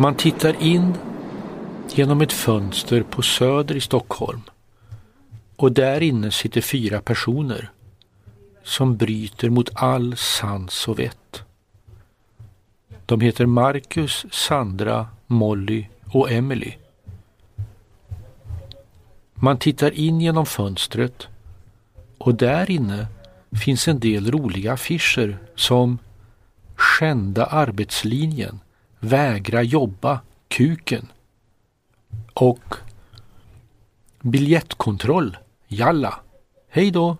Man tittar in genom ett fönster på Söder i Stockholm och där inne sitter fyra personer som bryter mot all sans och vett. De heter Marcus, Sandra, Molly och Emily. Man tittar in genom fönstret och där inne finns en del roliga affischer som Skända arbetslinjen, Vägra jobba, Kuken och Biljettkontroll, Jalla, hej då!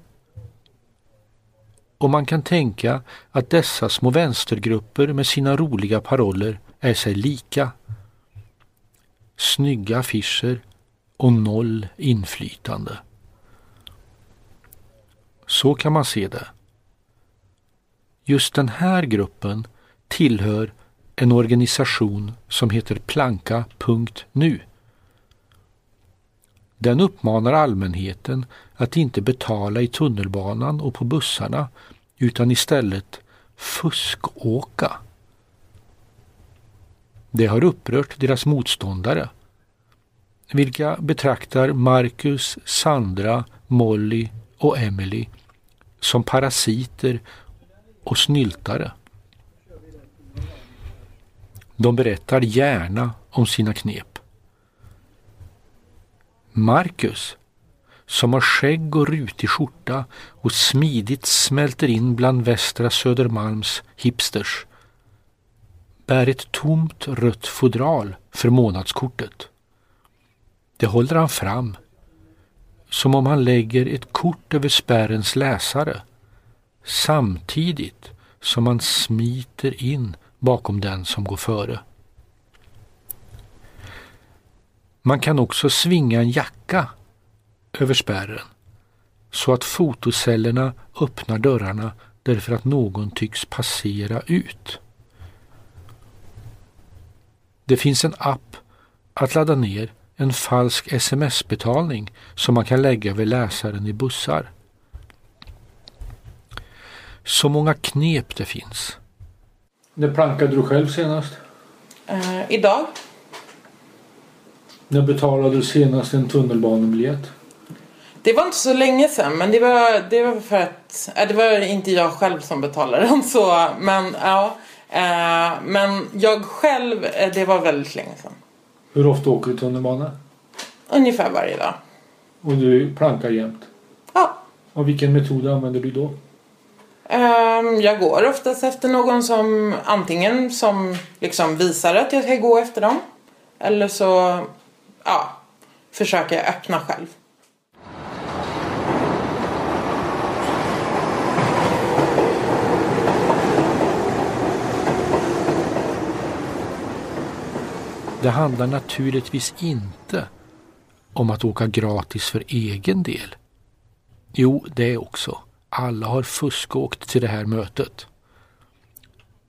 Och man kan tänka att dessa små vänstergrupper med sina roliga paroller är sig lika. Snygga affischer och noll inflytande. Så kan man se det. Just den här gruppen tillhör en organisation som heter planka.nu. Den uppmanar allmänheten att inte betala i tunnelbanan och på bussarna utan istället fuskåka. Det har upprört deras motståndare vilka betraktar Marcus, Sandra, Molly och Emily som parasiter och snyltare. De berättar gärna om sina knep. Marcus, som har skägg och rutig skjorta och smidigt smälter in bland västra Södermalms hipsters, bär ett tomt rött fodral för månadskortet. Det håller han fram, som om han lägger ett kort över spärrens läsare, samtidigt som han smiter in bakom den som går före. Man kan också svinga en jacka över spärren så att fotocellerna öppnar dörrarna därför att någon tycks passera ut. Det finns en app att ladda ner en falsk sms-betalning som man kan lägga över läsaren i bussar. Så många knep det finns. När plankade du själv senast? Uh, idag. När betalade du senast en tunnelbanebiljett? Det var inte så länge sedan men det var, det var för att, äh, det var inte jag själv som betalade den så men ja. Uh, men jag själv, eh, det var väldigt länge sedan. Hur ofta åker du tunnelbana? Ungefär varje dag. Och du plankar jämt? Ja. Och vilken metod använder du då? Um, jag går oftast efter någon som antingen som liksom visar att jag ska gå efter dem. Eller så ja, försöker jag öppna själv. Det handlar naturligtvis inte om att åka gratis för egen del. Jo, det också. Alla har fuskåkt till det här mötet.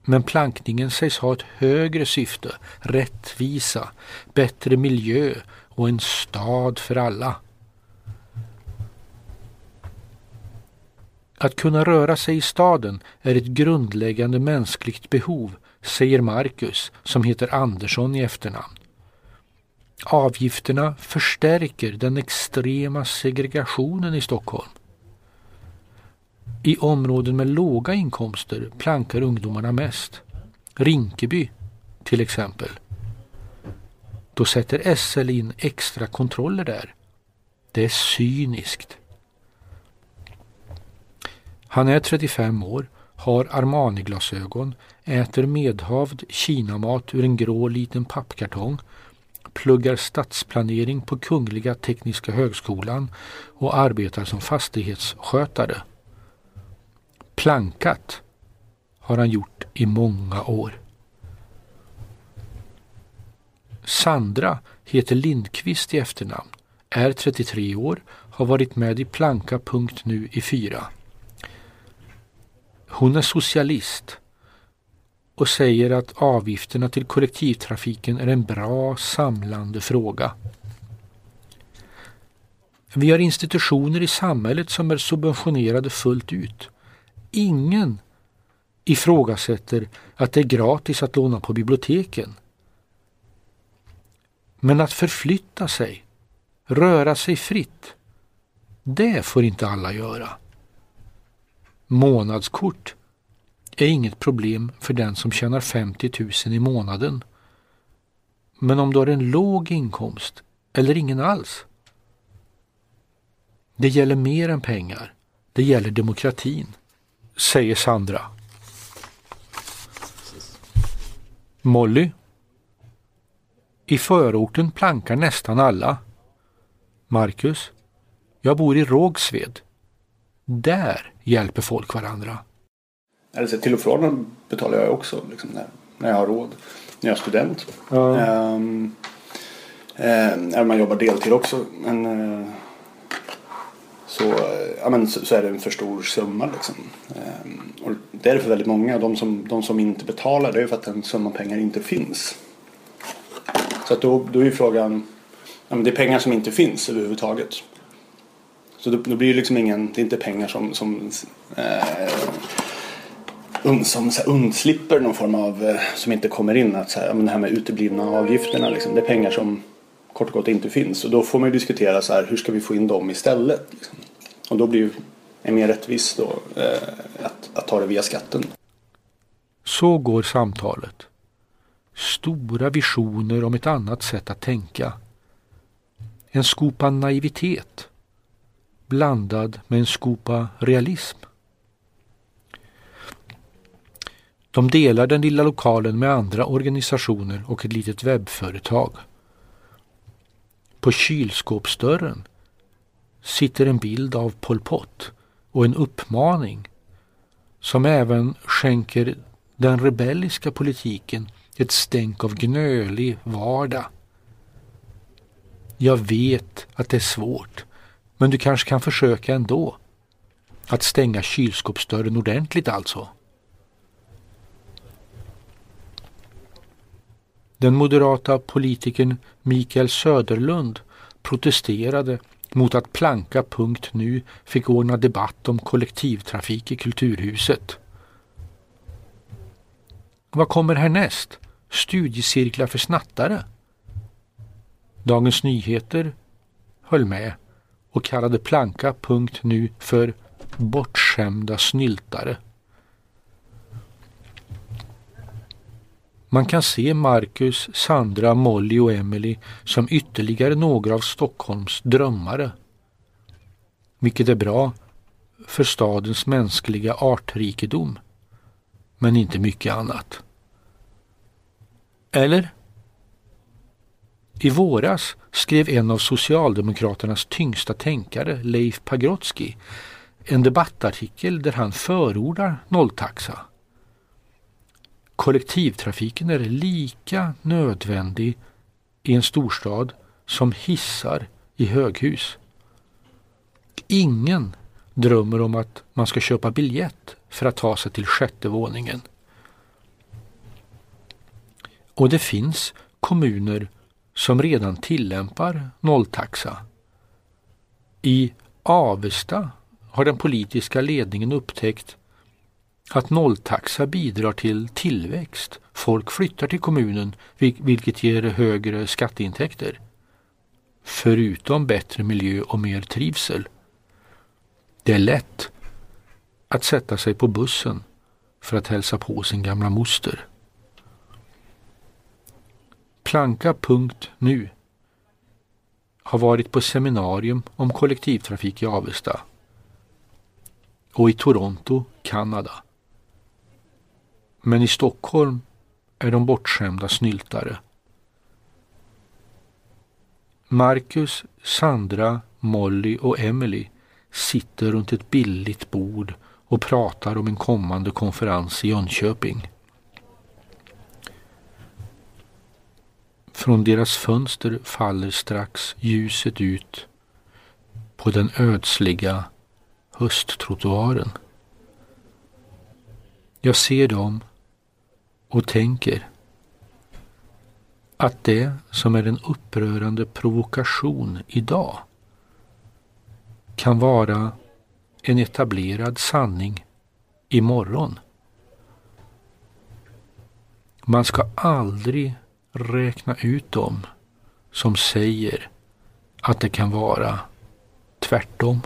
Men plankningen sägs ha ett högre syfte, rättvisa, bättre miljö och en stad för alla. Att kunna röra sig i staden är ett grundläggande mänskligt behov, säger Marcus, som heter Andersson i efternamn. Avgifterna förstärker den extrema segregationen i Stockholm. I områden med låga inkomster plankar ungdomarna mest. Rinkeby till exempel. Då sätter SL in extra kontroller där. Det är cyniskt. Han är 35 år, har Armani-glasögon, äter medhavd kinamat ur en grå liten pappkartong, pluggar stadsplanering på Kungliga Tekniska Högskolan och arbetar som fastighetsskötare. Plankat har han gjort i många år. Sandra heter Lindqvist i efternamn, är 33 år, har varit med i Planka.nu i fyra. Hon är socialist och säger att avgifterna till kollektivtrafiken är en bra samlande fråga. Vi har institutioner i samhället som är subventionerade fullt ut. Ingen ifrågasätter att det är gratis att låna på biblioteken. Men att förflytta sig, röra sig fritt, det får inte alla göra. Månadskort är inget problem för den som tjänar 50 000 i månaden. Men om du har en låg inkomst eller ingen alls. Det gäller mer än pengar. Det gäller demokratin, säger Sandra. Molly. I förorten plankar nästan alla. Marcus. Jag bor i Rågsved. Där hjälper folk varandra. Alltså, till och från betalar jag också liksom, när, när jag har råd. När jag är student. Ja. Um, um, man jobbar deltid också. Men, uh, så, ja, men, så, så, är det en för stor summa. Liksom. Ehm, och det är det för väldigt många. De som, de som inte betalar det är för att den summan pengar inte finns. Så att då, då är frågan. Ja, men det är pengar som inte finns överhuvudtaget. Så då, då blir det liksom ingen, det är inte pengar som, som eh, som så här, undslipper någon form av, eh, som inte kommer in. Att så här, det här med uteblivna avgifterna, liksom, det är pengar som kort och gott inte finns. Och då får man ju diskutera så här, hur ska vi få in dem istället? Liksom. Och då blir det mer rättvist då, eh, att, att ta det via skatten. Så går samtalet. Stora visioner om ett annat sätt att tänka. En skopa naivitet blandad med en skopa realism. De delar den lilla lokalen med andra organisationer och ett litet webbföretag. På kylskåpsdörren sitter en bild av Pol Pot och en uppmaning som även skänker den rebelliska politiken ett stänk av gnölig vardag. Jag vet att det är svårt, men du kanske kan försöka ändå. Att stänga kylskåpsdörren ordentligt alltså. Den moderata politikern Mikael Söderlund protesterade mot att Planka.nu fick ordna debatt om kollektivtrafik i Kulturhuset. Vad kommer härnäst? Studiecirklar för snattare? Dagens Nyheter höll med och kallade Planka.nu för bortskämda snyltare. Man kan se Marcus, Sandra, Molly och Emily som ytterligare några av Stockholms drömmare. Vilket är bra för stadens mänskliga artrikedom. Men inte mycket annat. Eller? I våras skrev en av Socialdemokraternas tyngsta tänkare, Leif Pagrotsky, en debattartikel där han förordar nolltaxa. Kollektivtrafiken är lika nödvändig i en storstad som hissar i höghus. Ingen drömmer om att man ska köpa biljett för att ta sig till sjätte våningen. Och det finns kommuner som redan tillämpar nolltaxa. I Avesta har den politiska ledningen upptäckt att nolltaxa bidrar till tillväxt. Folk flyttar till kommunen vilket ger högre skatteintäkter. Förutom bättre miljö och mer trivsel. Det är lätt att sätta sig på bussen för att hälsa på sin gamla moster. Planka.nu har varit på seminarium om kollektivtrafik i Avesta och i Toronto, Kanada. Men i Stockholm är de bortskämda snyltare. Marcus, Sandra, Molly och Emily sitter runt ett billigt bord och pratar om en kommande konferens i Jönköping. Från deras fönster faller strax ljuset ut på den ödsliga hösttrottoaren. Jag ser dem och tänker att det som är en upprörande provokation idag kan vara en etablerad sanning imorgon. Man ska aldrig räkna ut dem som säger att det kan vara tvärtom.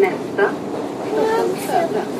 蓝色，红色的。